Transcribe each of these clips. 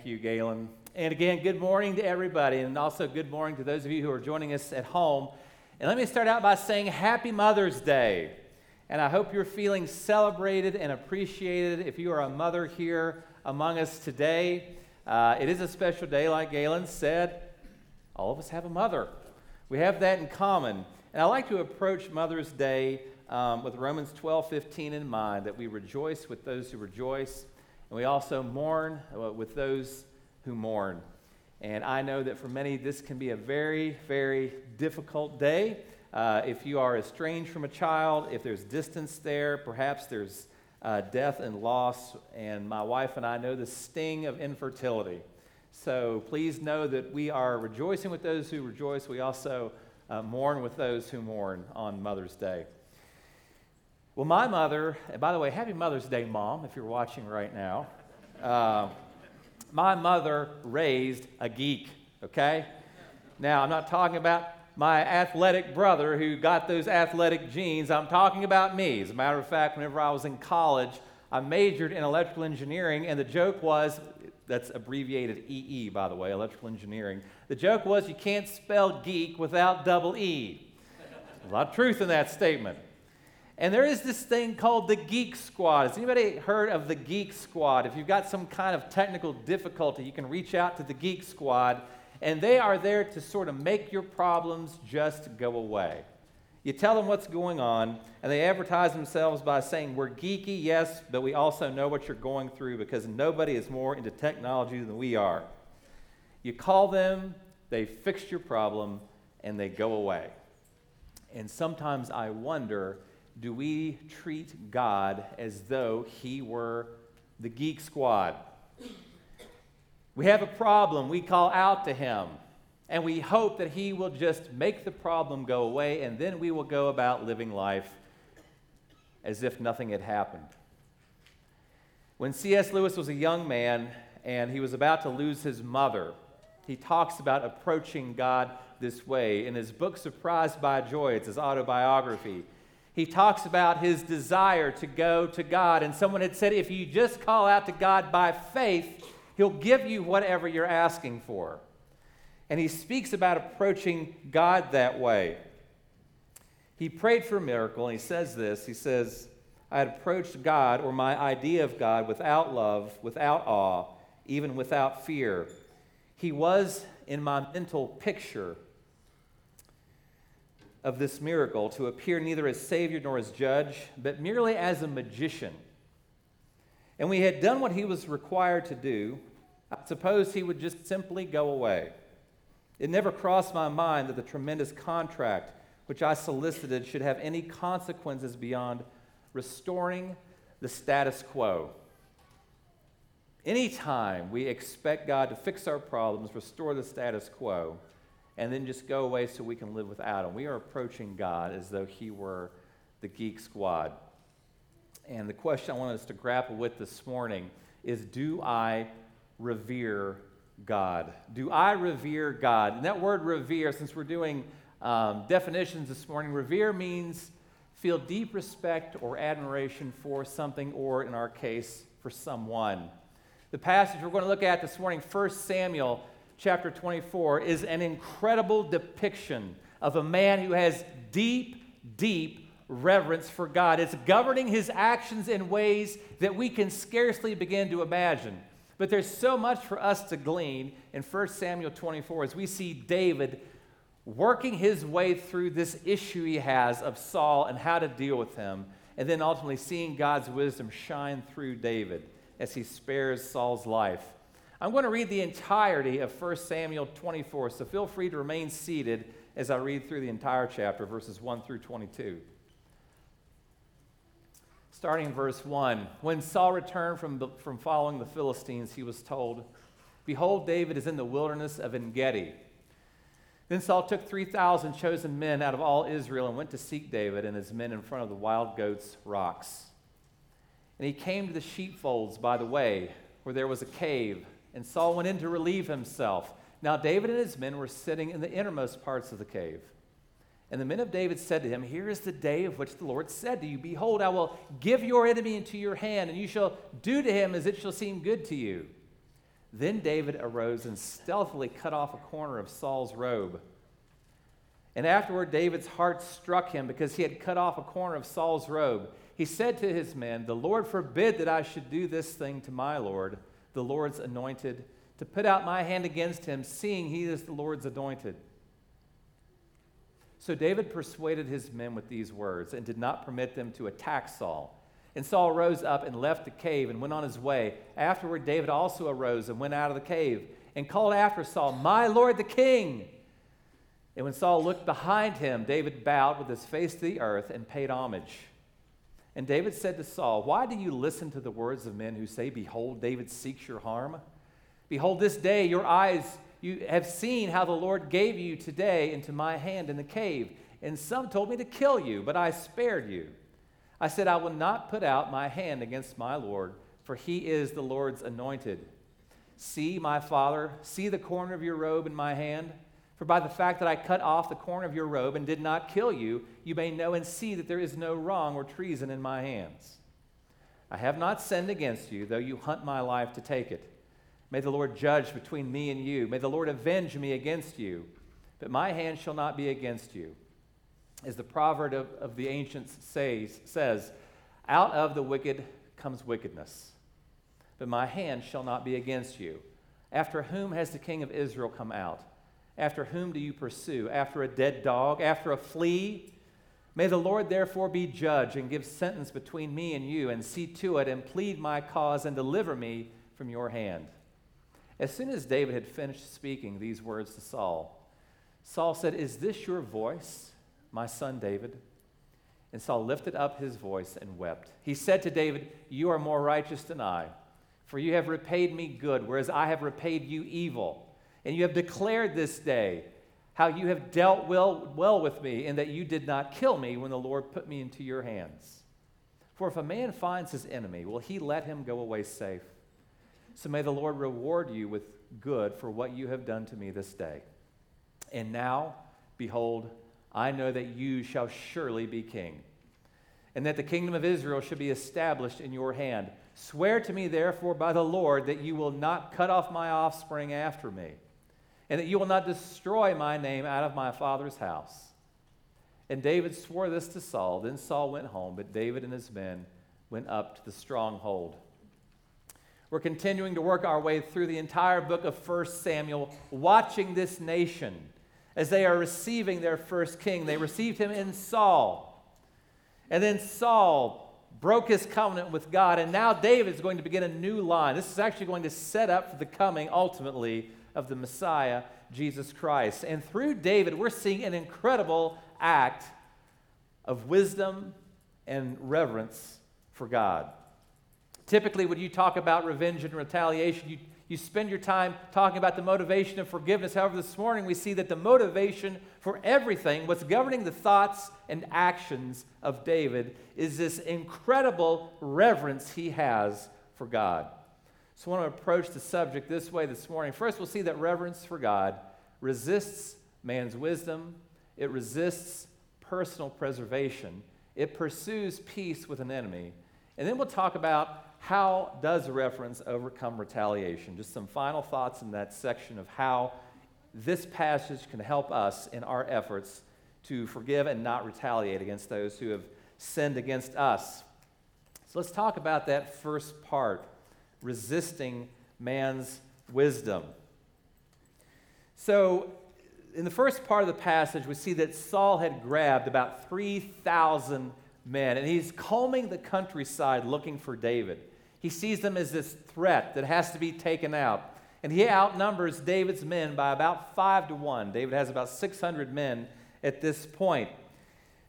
Thank you, Galen. And again, good morning to everybody, and also good morning to those of you who are joining us at home. And let me start out by saying Happy Mother's Day. And I hope you're feeling celebrated and appreciated if you are a mother here among us today. Uh, it is a special day, like Galen said. All of us have a mother, we have that in common. And I like to approach Mother's Day um, with Romans 12 15 in mind that we rejoice with those who rejoice and we also mourn uh, with those who mourn. And I know that for many, this can be a very, very difficult day. Uh, if you are estranged from a child, if there's distance there, perhaps there's uh, death and loss. And my wife and I know the sting of infertility. So please know that we are rejoicing with those who rejoice. We also uh, mourn with those who mourn on Mother's Day. Well, my mother, by the way, happy Mother's Day, Mom, if you're watching right now. Uh, my mother raised a geek, okay? Now, I'm not talking about my athletic brother who got those athletic genes. I'm talking about me. As a matter of fact, whenever I was in college, I majored in electrical engineering, and the joke was that's abbreviated EE, by the way, electrical engineering. The joke was you can't spell geek without double E. a lot of truth in that statement. And there is this thing called the Geek Squad. Has anybody heard of the Geek Squad? If you've got some kind of technical difficulty, you can reach out to the Geek Squad, and they are there to sort of make your problems just go away. You tell them what's going on, and they advertise themselves by saying, We're geeky, yes, but we also know what you're going through because nobody is more into technology than we are. You call them, they fix your problem, and they go away. And sometimes I wonder do we treat God as though he were the geek squad? We have a problem, we call out to him, and we hope that he will just make the problem go away, and then we will go about living life as if nothing had happened. When C.S. Lewis was a young man and he was about to lose his mother, he talks about approaching God this way. In his book, Surprised by Joy, it's his autobiography he talks about his desire to go to God. And someone had said, if you just call out to God by faith, he'll give you whatever you're asking for. And he speaks about approaching God that way. He prayed for a miracle, and he says this He says, I had approached God or my idea of God without love, without awe, even without fear. He was in my mental picture of this miracle to appear neither as Savior nor as judge, but merely as a magician. And we had done what he was required to do. I supposed he would just simply go away. It never crossed my mind that the tremendous contract which I solicited should have any consequences beyond restoring the status quo. Anytime we expect God to fix our problems, restore the status quo, and then just go away so we can live without him. We are approaching God as though he were the geek squad. And the question I want us to grapple with this morning is Do I revere God? Do I revere God? And that word revere, since we're doing um, definitions this morning, revere means feel deep respect or admiration for something, or in our case, for someone. The passage we're going to look at this morning, 1 Samuel chapter 24 is an incredible depiction of a man who has deep, deep reverence for God. It's governing his actions in ways that we can scarcely begin to imagine. But there's so much for us to glean in 1 Samuel 24 as we see David working his way through this issue he has of Saul and how to deal with him, and then ultimately seeing God's wisdom shine through David as he spares Saul's life I'm going to read the entirety of 1 Samuel 24, so feel free to remain seated as I read through the entire chapter, verses 1 through 22. Starting in verse 1 When Saul returned from, the, from following the Philistines, he was told, Behold, David is in the wilderness of En Gedi. Then Saul took 3,000 chosen men out of all Israel and went to seek David and his men in front of the wild goats' rocks. And he came to the sheepfolds by the way, where there was a cave and Saul went in to relieve himself. Now David and his men were sitting in the innermost parts of the cave. And the men of David said to him, Here is the day of which the Lord said to you, Behold, I will give your enemy into your hand, and you shall do to him as it shall seem good to you. Then David arose and stealthily cut off a corner of Saul's robe. And afterward, David's heart struck him because he had cut off a corner of Saul's robe. He said to his men, The Lord forbid that I should do this thing to my Lord, the Lord's anointed, to put out my hand against him, seeing he is the Lord's anointed. So David persuaded his men with these words and did not permit them to attack Saul. And Saul rose up and left the cave and went on his way. Afterward, David also arose and went out of the cave and called after Saul, My Lord the king. And when Saul looked behind him, David bowed with his face to the earth and paid homage. And David said to Saul, Why do you listen to the words of men who say, Behold, David seeks your harm? Behold, this day your eyes you have seen how the Lord gave you today into my hand in the cave. And some told me to kill you, but I spared you. I said, I will not put out my hand against my Lord, for he is the Lord's anointed. See, my father, see the corner of your robe in my hand. For by the fact that I cut off the corner of your robe and did not kill you, you may know and see that there is no wrong or treason in my hands. I have not sinned against you, though you hunt my life to take it. May the Lord judge between me and you. May the Lord avenge me against you. But my hand shall not be against you. As the proverb of, of the ancients says, says, out of the wicked comes wickedness. But my hand shall not be against you. After whom has the king of Israel come out? After whom do you pursue? After a dead dog? After a flea? May the Lord therefore be judge and give sentence between me and you, and see to it, and plead my cause, and deliver me from your hand. As soon as David had finished speaking these words to Saul, Saul said, Is this your voice, my son David? And Saul lifted up his voice and wept. He said to David, You are more righteous than I, for you have repaid me good, whereas I have repaid you evil. And you have declared this day how you have dealt well, well with me, and that you did not kill me when the Lord put me into your hands. For if a man finds his enemy, will he let him go away safe? So may the Lord reward you with good for what you have done to me this day. And now, behold, I know that you shall surely be king, and that the kingdom of Israel shall be established in your hand. Swear to me, therefore, by the Lord, that you will not cut off my offspring after me, and that you will not destroy my name out of my father's house. And David swore this to Saul. Then Saul went home, but David and his men went up to the stronghold. We're continuing to work our way through the entire book of 1 Samuel, watching this nation as they are receiving their first king. They received him in Saul. And then Saul broke his covenant with God, and now David is going to begin a new line. This is actually going to set up for the coming, ultimately, of the Messiah, Jesus Christ. And through David, we're seeing an incredible act of wisdom and reverence for God. Typically, when you talk about revenge and retaliation, you, you spend your time talking about the motivation of forgiveness. However, this morning we see that the motivation for everything, what's governing the thoughts and actions of David, is this incredible reverence he has for God. So I want to approach the subject this way this morning. First, we'll see that reverence for God resists man's wisdom, it resists personal preservation, it pursues peace with an enemy. And then we'll talk about how does reverence overcome retaliation? Just some final thoughts in that section of how this passage can help us in our efforts to forgive and not retaliate against those who have sinned against us. So let's talk about that first part resisting man's wisdom. So, in the first part of the passage, we see that Saul had grabbed about 3,000 men, and he's combing the countryside looking for David. He sees them as this threat that has to be taken out. And he outnumbers David's men by about five to one. David has about 600 men at this point.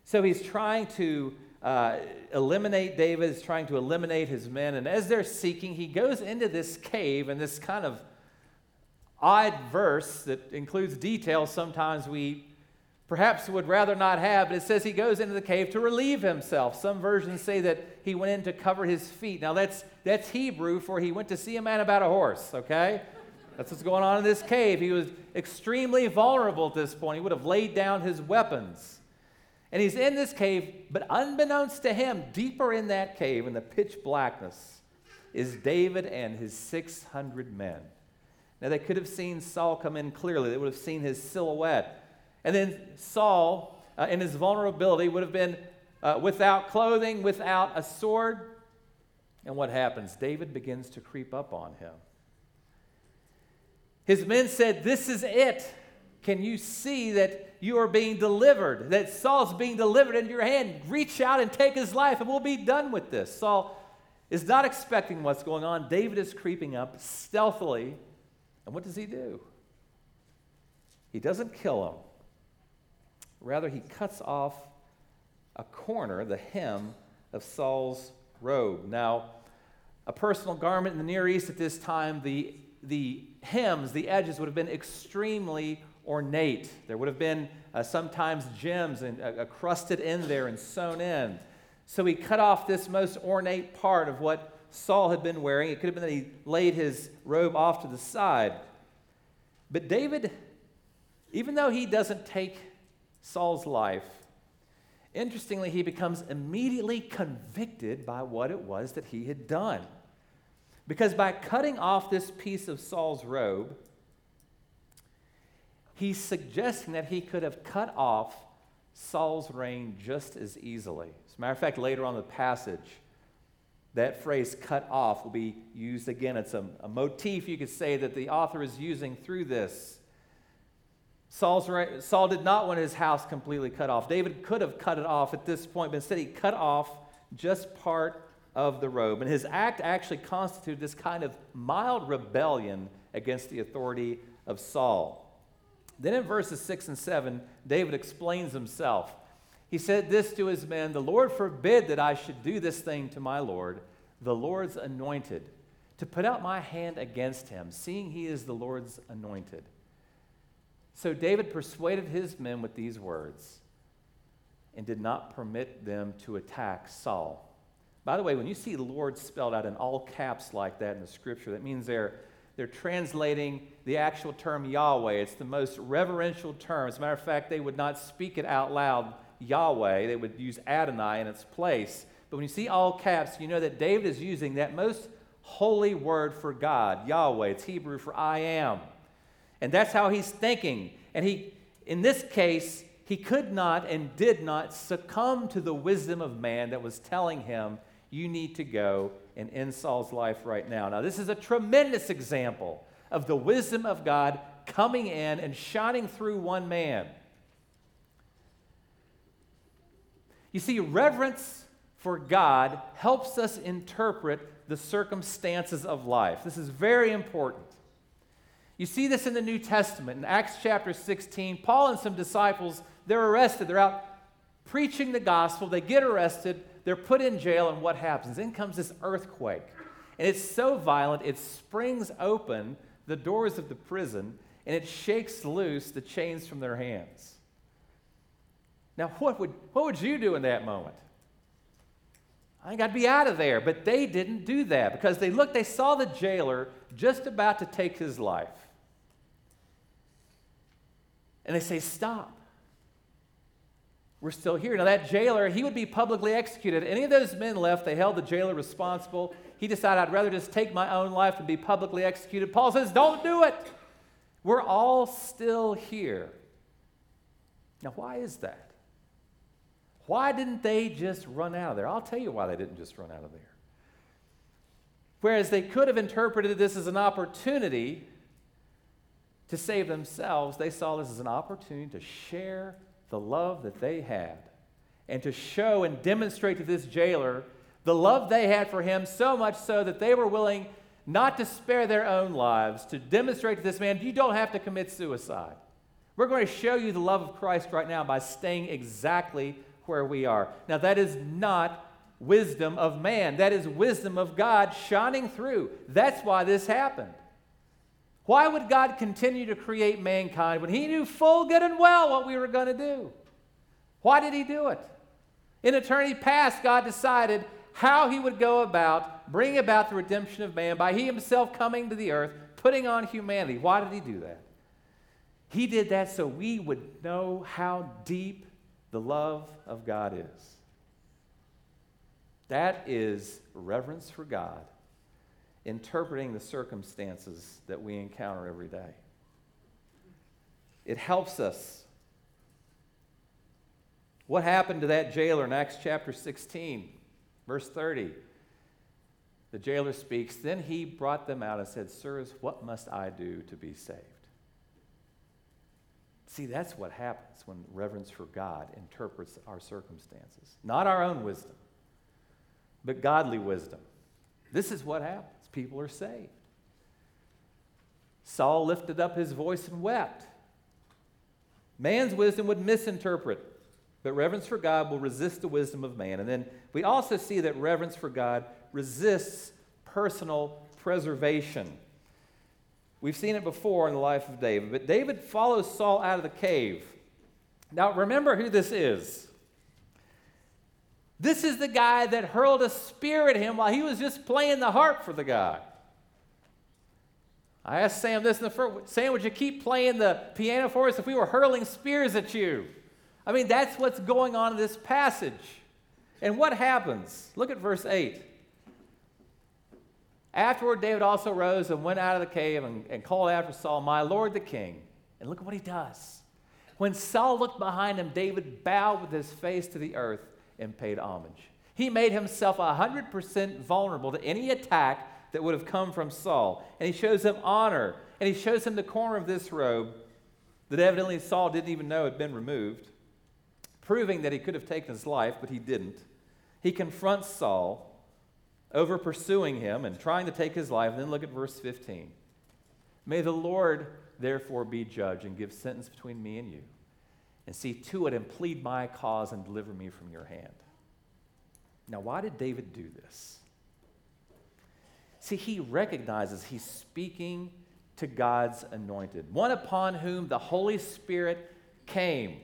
So he's trying to uh, eliminate David, is trying to eliminate his men. And as they're seeking, he goes into this cave and this kind of odd verse that includes details sometimes we perhaps would rather not have, but it says he goes into the cave to relieve himself. Some versions say that he went in to cover his feet. Now, that's, that's Hebrew for he went to see a man about a horse, okay? That's what's going on in this cave. He was extremely vulnerable at this point. He would have laid down his weapons. And he's in this cave, but unbeknownst to him, deeper in that cave, in the pitch blackness, is David and his 600 men. Now, they could have seen Saul come in clearly, they would have seen his silhouette. And then Saul, uh, in his vulnerability, would have been uh, without clothing, without a sword. And what happens? David begins to creep up on him. His men said, This is it. Can you see that you are being delivered, that Saul's being delivered into your hand? Reach out and take his life, and we'll be done with this. Saul is not expecting what's going on. David is creeping up stealthily. And what does he do? He doesn't kill him. Rather, he cuts off a corner, the hem of Saul's robe. Now, a personal garment in the Near East at this time, the, the hems, the edges would have been extremely ornate. There would have been uh, sometimes gems and uh, crusted in there and sewn in. So he cut off this most ornate part of what Saul had been wearing. It could have been that he laid his robe off to the side. But David, even though he doesn't take Saul's life, interestingly, he becomes immediately convicted by what it was that he had done. Because by cutting off this piece of Saul's robe, he's suggesting that he could have cut off Saul's reign just as easily. As a matter of fact, later on in the passage, that phrase cut off will be used again. It's a, a motif, you could say, that the author is using through this. Saul's, Saul did not want his house completely cut off. David could have cut it off at this point, but instead he cut off just part of the robe. And his act actually constituted this kind of mild rebellion against the authority of Saul. Then in verses 6 and 7, David explains himself. He said this to his men The Lord forbid that I should do this thing to my Lord, the Lord's anointed, to put out my hand against him, seeing he is the Lord's anointed. So David persuaded his men with these words and did not permit them to attack Saul. By the way, when you see Lord spelled out in all caps like that in the scripture, that means they're, they're translating the actual term Yahweh. It's the most reverential term. As a matter of fact, they would not speak it out loud, Yahweh. They would use Adonai in its place. But when you see all caps, you know that David is using that most holy word for God, Yahweh. It's Hebrew for I am. And that's how he's thinking. And he, in this case, he could not and did not succumb to the wisdom of man that was telling him, you need to go and end Saul's life right now. Now, this is a tremendous example of the wisdom of God coming in and shining through one man. You see, reverence for God helps us interpret the circumstances of life. This is very important. You see this in the New Testament. In Acts chapter 16, Paul and some disciples, they're arrested. They're out preaching the gospel. They get arrested. They're put in jail, and what happens? In comes this earthquake. And it's so violent, it springs open the doors of the prison and it shakes loose the chains from their hands. Now, what would, what would you do in that moment? I got to be out of there. But they didn't do that because they looked, they saw the jailer just about to take his life. And they say, Stop. We're still here. Now, that jailer, he would be publicly executed. Any of those men left, they held the jailer responsible. He decided, I'd rather just take my own life than be publicly executed. Paul says, Don't do it. We're all still here. Now, why is that? Why didn't they just run out of there? I'll tell you why they didn't just run out of there. Whereas they could have interpreted this as an opportunity to save themselves, they saw this as an opportunity to share the love that they had and to show and demonstrate to this jailer the love they had for him, so much so that they were willing not to spare their own lives, to demonstrate to this man, you don't have to commit suicide. We're going to show you the love of Christ right now by staying exactly where we are. Now, that is not wisdom of man, that is wisdom of God shining through. That's why this happened. Why would God continue to create mankind when He knew full good and well what we were going to do? Why did He do it? In eternity past, God decided how He would go about bringing about the redemption of man by He Himself coming to the earth, putting on humanity. Why did He do that? He did that so we would know how deep the love of God is. That is reverence for God interpreting the circumstances that we encounter every day. It helps us. What happened to that jailer in Acts chapter 16, verse 30? The jailer speaks. Then he brought them out and said, Sirs, what must I do to be saved? See, that's what happens when reverence for God interprets our circumstances. Not our own wisdom, but godly wisdom. This is what happens. People are saved. Saul lifted up his voice and wept. Man's wisdom would misinterpret, but reverence for God will resist the wisdom of man. And then we also see that reverence for God resists personal preservation. We've seen it before in the life of David, but David follows Saul out of the cave. Now, remember who this is. This is the guy that hurled a spear at him while he was just playing the harp for the guy. I asked Sam this in the first Sam, would you keep playing the piano for us if we were hurling spears at you? I mean, that's what's going on in this passage. And what happens? Look at verse 8. Afterward, David also rose and went out of the cave and, and called after Saul, My Lord the king. And look at what he does. When Saul looked behind him, David bowed with his face to the earth and paid homage. He made himself 100% vulnerable to any attack that would have come from Saul. And he shows him honor. And he shows him the corner of this robe that evidently Saul didn't even know had been removed, proving that he could have taken his life, but he didn't. He confronts Saul over pursuing him and trying to take his life. And then look at verse 15. May the Lord therefore be judge and give sentence between me and you, and see to it and plead my cause and deliver me from your hand. Now, why did David do this? See, he recognizes he's speaking to God's anointed, one upon whom the Holy Spirit came,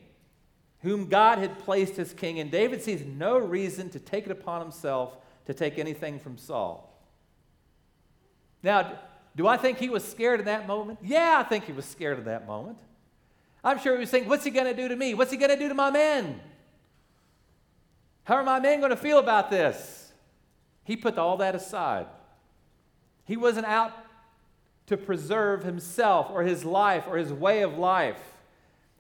whom God had placed as king. And David sees no reason to take it upon himself to take anything from Saul. Now, do I think he was scared in that moment? Yeah, I think he was scared in that moment. I'm sure he was thinking, what's he going to do to me? What's he going to do to my men? How are my men going to feel about this? He put all that aside. He wasn't out to preserve himself or his life or his way of life.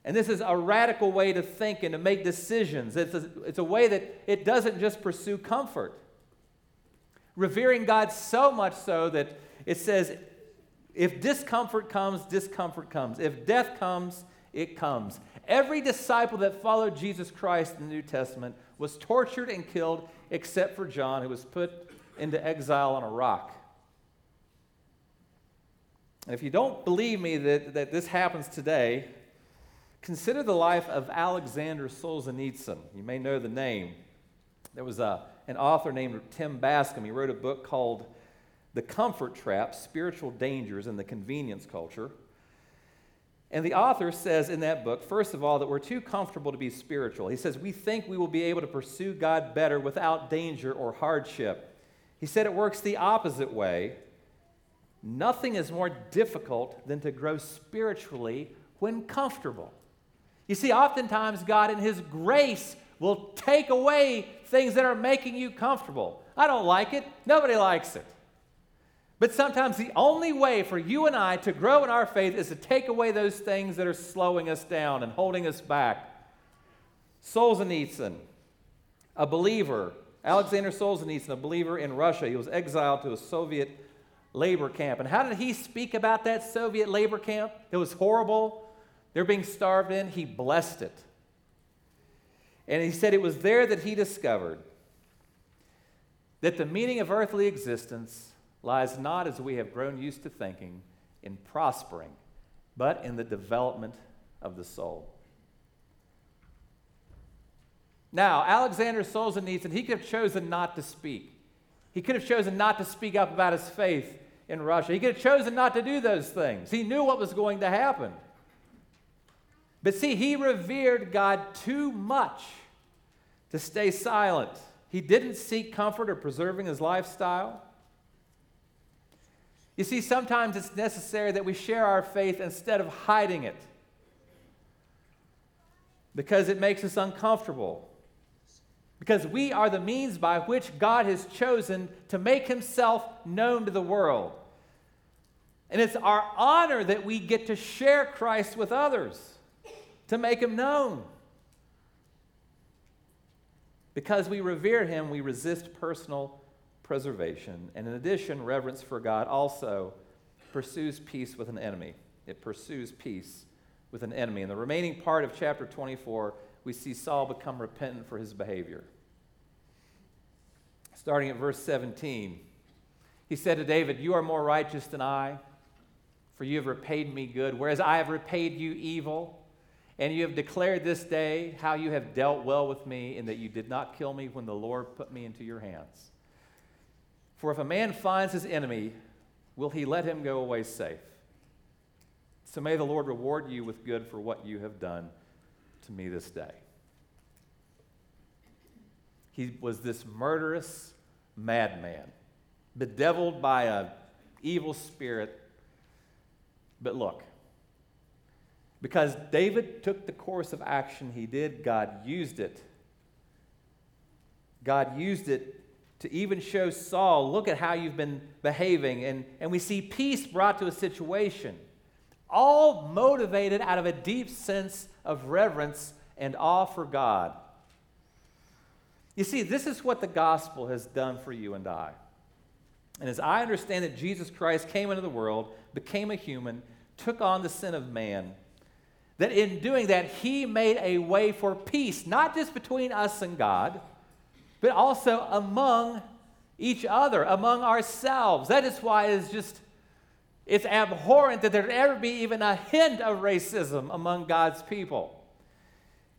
And this is a radical way to think and to make decisions. It's a, it's a way that it doesn't just pursue comfort revering God so much so that it says, if discomfort comes, discomfort comes. If death comes, it comes. Every disciple that followed Jesus Christ in the New Testament was tortured and killed, except for John, who was put into exile on a rock. And if you don't believe me that, that this happens today, consider the life of Alexander Solzhenitsyn. You may know the name. There was a an author named Tim Bascom. He wrote a book called The Comfort Trap Spiritual Dangers in the Convenience Culture. And the author says in that book, first of all, that we're too comfortable to be spiritual. He says, We think we will be able to pursue God better without danger or hardship. He said it works the opposite way. Nothing is more difficult than to grow spiritually when comfortable. You see, oftentimes God, in His grace, will take away things that are making you comfortable. I don't like it. Nobody likes it. But sometimes the only way for you and I to grow in our faith is to take away those things that are slowing us down and holding us back. Solzhenitsyn, a believer, Alexander Solzhenitsyn, a believer in Russia, he was exiled to a Soviet labor camp. And how did he speak about that Soviet labor camp? It was horrible. They're being starved in. He blessed it. And he said it was there that he discovered that the meaning of earthly existence lies not as we have grown used to thinking in prospering, but in the development of the soul. Now, Alexander Solzhenitsyn, he could have chosen not to speak. He could have chosen not to speak up about his faith in Russia. He could have chosen not to do those things. He knew what was going to happen. But see, he revered God too much to stay silent. He didn't seek comfort or preserving his lifestyle. You see, sometimes it's necessary that we share our faith instead of hiding it because it makes us uncomfortable. because we are the means by which God has chosen to make himself known to the world. And it's our honor that we get to share Christ with others, to make him known. Because we revere him, we resist personal preservation. And in addition, reverence for God also pursues peace with an enemy. It pursues peace with an enemy. In the remaining part of chapter 24, we see Saul become repentant for his behavior. Starting at verse 17, he said to David, You are more righteous than I, for you have repaid me good, whereas I have repaid you evil. And you have declared this day how you have dealt well with me, and that you did not kill me when the Lord put me into your hands. For if a man finds his enemy, will he let him go away safe? So may the Lord reward you with good for what you have done to me this day. He was this murderous madman, bedeviled by an evil spirit. But look, because David took the course of action he did, God used it. God used it to even show Saul, look at how you've been behaving. And, and we see peace brought to a situation, all motivated out of a deep sense of reverence and awe for God. You see, this is what the gospel has done for you and I. And as I understand that Jesus Christ came into the world, became a human, took on the sin of man, that in doing that, he made a way for peace, not just between us and God, but also among each other, among ourselves. That is why it's just, it's abhorrent that there'd ever be even a hint of racism among God's people.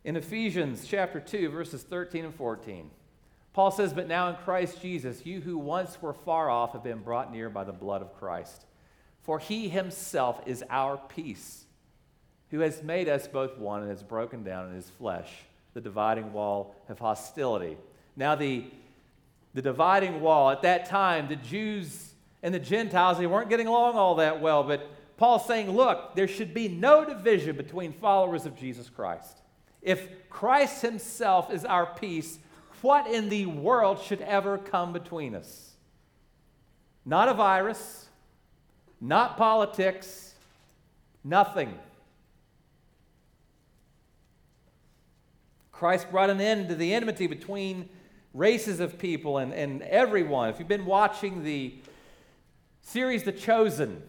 In Ephesians chapter 2, verses 13 and 14, Paul says, But now in Christ Jesus, you who once were far off have been brought near by the blood of Christ. For he himself is our peace, who has made us both one and has broken down in his flesh the dividing wall of hostility now, the, the dividing wall, at that time, the Jews and the Gentiles, they weren't getting along all that well, but Paul's saying, look, there should be no division between followers of Jesus Christ. If Christ himself is our peace, what in the world should ever come between us? Not a virus, not politics, nothing. Christ brought an end to the enmity between races of people and, and everyone. If you've been watching the series The Chosen,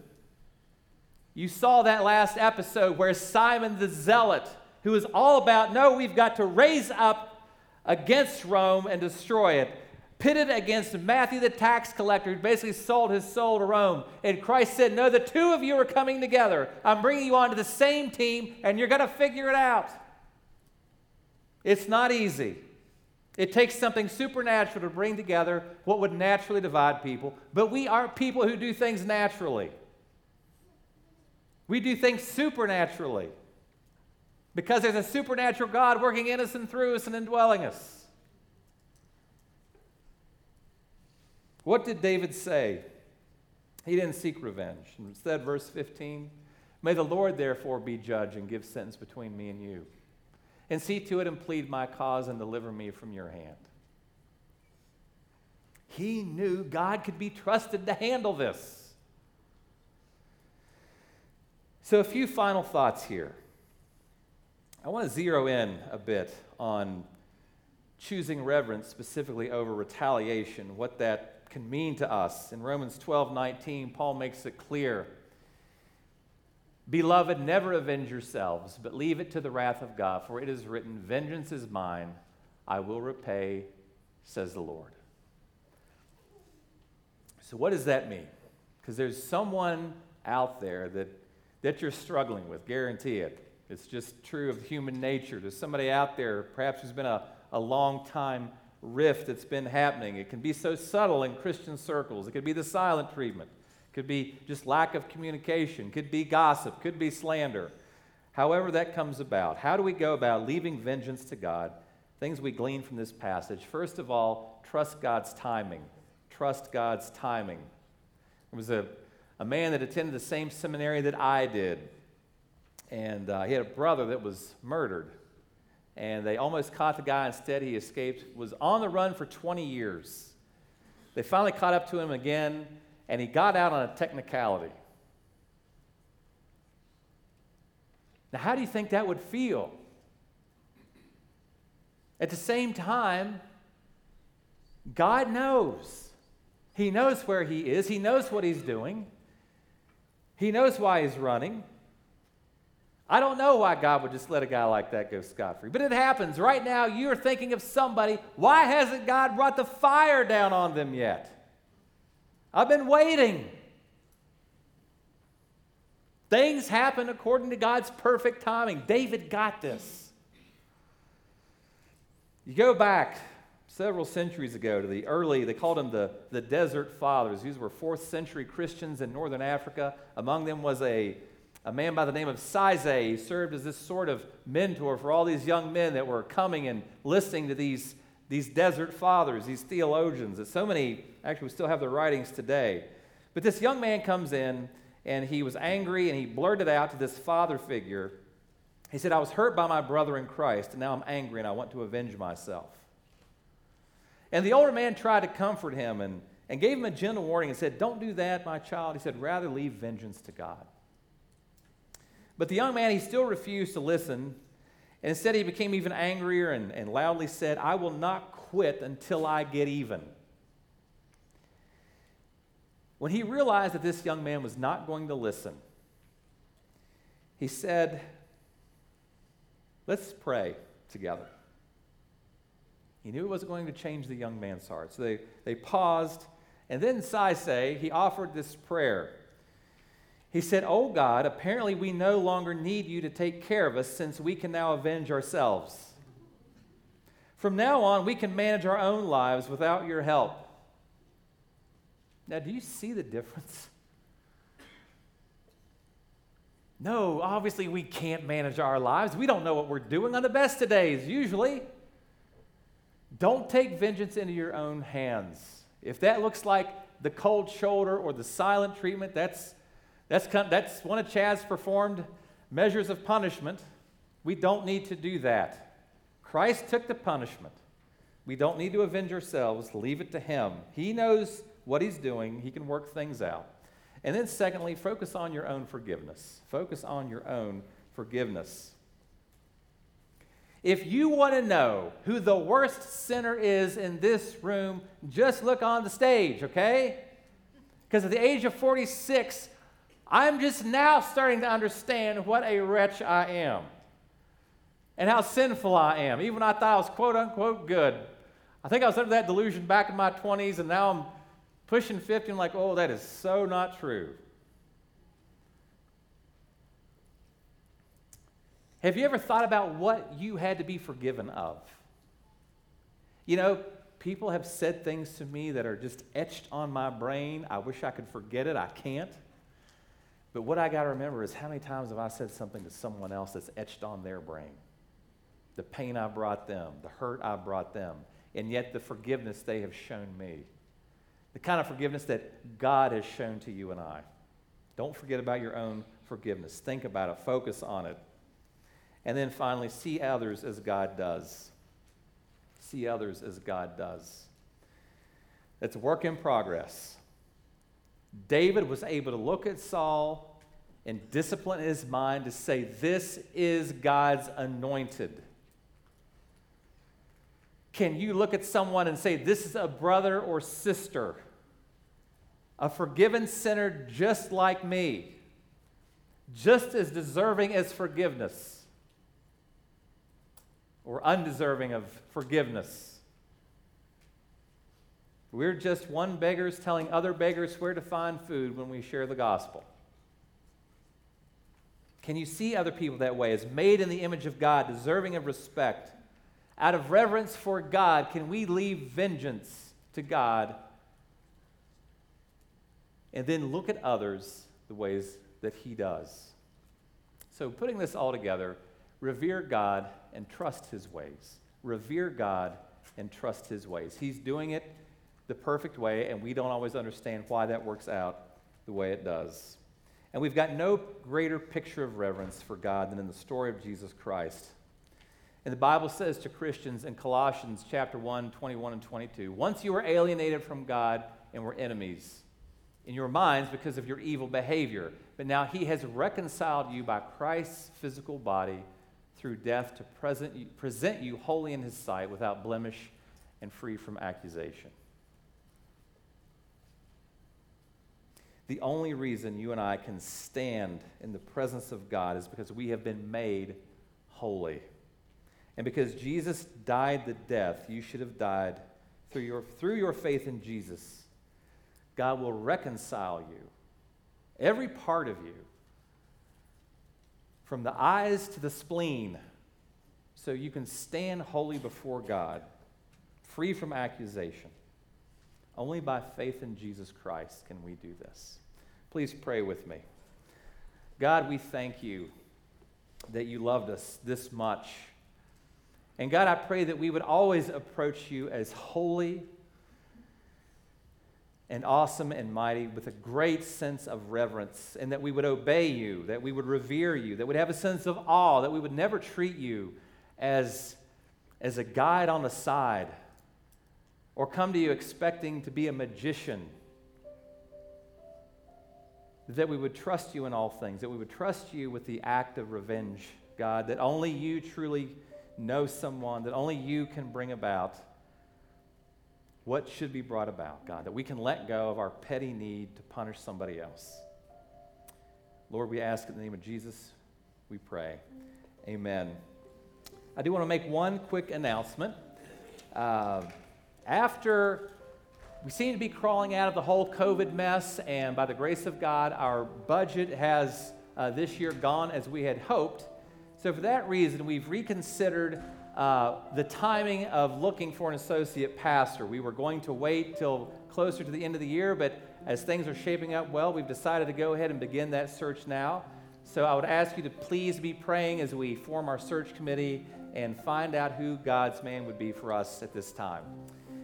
you saw that last episode where Simon the Zealot, who is all about, no, we've got to raise up against Rome and destroy it, pitted against Matthew the tax collector, who basically sold his soul to Rome. And Christ said, No, the two of you are coming together. I'm bringing you onto the same team, and you're going to figure it out. It's not easy. It takes something supernatural to bring together what would naturally divide people, but we are people who do things naturally. We do things supernaturally because there's a supernatural God working in us and through us and indwelling us. What did David say? He didn't seek revenge. Instead, verse 15, may the Lord therefore be judge and give sentence between me and you and see to it and plead my cause and deliver me from your hand. He knew God could be trusted to handle this. So, a few final thoughts here. I want to zero in a bit on choosing reverence specifically over retaliation, what that can mean to us. In Romans 12 19, Paul makes it clear Beloved, never avenge yourselves, but leave it to the wrath of God, for it is written, Vengeance is mine, I will repay, says the Lord. So, what does that mean? Because there's someone out there that, that you're struggling with, guarantee it. It's just true of human nature. There's somebody out there, perhaps there's been a, a long time rift that's been happening. It can be so subtle in Christian circles, it could be the silent treatment could be just lack of communication, could be gossip, could be slander. However, that comes about. How do we go about leaving vengeance to God? Things we glean from this passage. First of all, trust God's timing. Trust God's timing. There was a, a man that attended the same seminary that I did, and uh, he had a brother that was murdered. and they almost caught the guy. Instead, he escaped, was on the run for 20 years. They finally caught up to him again, and he got out on a technicality. Now, how do you think that would feel? At the same time, God knows. He knows where he is, He knows what he's doing, He knows why he's running. I don't know why God would just let a guy like that go scot free, but it happens. Right now, you're thinking of somebody. Why hasn't God brought the fire down on them yet? I've been waiting. Things happen according to God's perfect timing. David got this. You go back several centuries ago to the early, they called them the, the Desert Fathers. These were fourth century Christians in northern Africa. Among them was a, a man by the name of Sisay. He served as this sort of mentor for all these young men that were coming and listening to these, these desert fathers, these theologians, that so many actually still have their writings today. But this young man comes in and he was angry and he blurted out to this father figure. He said, I was hurt by my brother in Christ, and now I'm angry and I want to avenge myself. And the older man tried to comfort him and, and gave him a gentle warning and said, Don't do that, my child. He said, Rather leave vengeance to God. But the young man, he still refused to listen. Instead, he became even angrier and, and loudly said, I will not quit until I get even. When he realized that this young man was not going to listen, he said, Let's pray together. He knew it wasn't going to change the young man's heart. So they, they paused, and then Sisay, he offered this prayer. He said, Oh God, apparently we no longer need you to take care of us since we can now avenge ourselves. From now on, we can manage our own lives without your help. Now, do you see the difference? No, obviously we can't manage our lives. We don't know what we're doing on the best of days, usually. Don't take vengeance into your own hands. If that looks like the cold shoulder or the silent treatment, that's, that's, that's one of Chad's performed measures of punishment. We don't need to do that. Christ took the punishment. We don't need to avenge ourselves. Leave it to Him. He knows what He's doing, He can work things out. And then, secondly, focus on your own forgiveness. Focus on your own forgiveness. If you want to know who the worst sinner is in this room, just look on the stage, okay? Because at the age of 46, I'm just now starting to understand what a wretch I am and how sinful I am. Even I thought I was quote unquote good. I think I was under that delusion back in my 20s, and now I'm pushing 50 and like, oh, that is so not true. Have you ever thought about what you had to be forgiven of? You know, people have said things to me that are just etched on my brain. I wish I could forget it. I can't. But what I got to remember is how many times have I said something to someone else that's etched on their brain? The pain I brought them, the hurt I brought them, and yet the forgiveness they have shown me. The kind of forgiveness that God has shown to you and I. Don't forget about your own forgiveness. Think about it, focus on it. And then finally, see others as God does. See others as God does. It's a work in progress. David was able to look at Saul and discipline his mind to say, This is God's anointed. Can you look at someone and say, This is a brother or sister, a forgiven sinner just like me, just as deserving as forgiveness? or undeserving of forgiveness. We're just one beggars telling other beggars where to find food when we share the gospel. Can you see other people that way as made in the image of God, deserving of respect? Out of reverence for God, can we leave vengeance to God and then look at others the ways that He does? So, putting this all together, revere God and trust his ways. Revere God and trust his ways. He's doing it the perfect way, and we don't always understand why that works out the way it does. And we've got no greater picture of reverence for God than in the story of Jesus Christ. And the Bible says to Christians in Colossians chapter 1, 21 and 22, once you were alienated from God and were enemies in your minds because of your evil behavior, but now he has reconciled you by Christ's physical body through death to present you, present you holy in his sight without blemish and free from accusation. The only reason you and I can stand in the presence of God is because we have been made holy. And because Jesus died the death you should have died through your, through your faith in Jesus, God will reconcile you, every part of you, from the eyes to the spleen, so you can stand holy before God, free from accusation. Only by faith in Jesus Christ can we do this. Please pray with me. God, we thank you that you loved us this much. And God, I pray that we would always approach you as holy and awesome and mighty with a great sense of reverence, and that we would obey you, that we would revere you, that we'd have a sense of awe, that we would never treat you as, as a guide on the side or come to you expecting to be a magician that we would trust you in all things, that we would trust you with the act of revenge, God, that only you truly know someone, that only you can bring about what should be brought about, God, that we can let go of our petty need to punish somebody else. Lord, we ask in the name of Jesus, we pray. Amen. I do want to make one quick announcement. Uh, after we seem to be crawling out of the whole COVID mess, and by the grace of God, our budget has uh, this year gone as we had hoped. So, for that reason, we've reconsidered uh, the timing of looking for an associate pastor. We were going to wait till closer to the end of the year, but as things are shaping up well, we've decided to go ahead and begin that search now. So, I would ask you to please be praying as we form our search committee and find out who God's man would be for us at this time.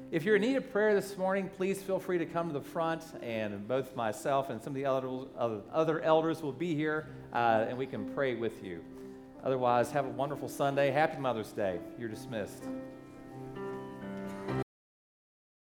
If you're in need of prayer this morning, please feel free to come to the front, and both myself and some of the other elders will be here, uh, and we can pray with you. Otherwise, have a wonderful Sunday. Happy Mother's Day. You're dismissed.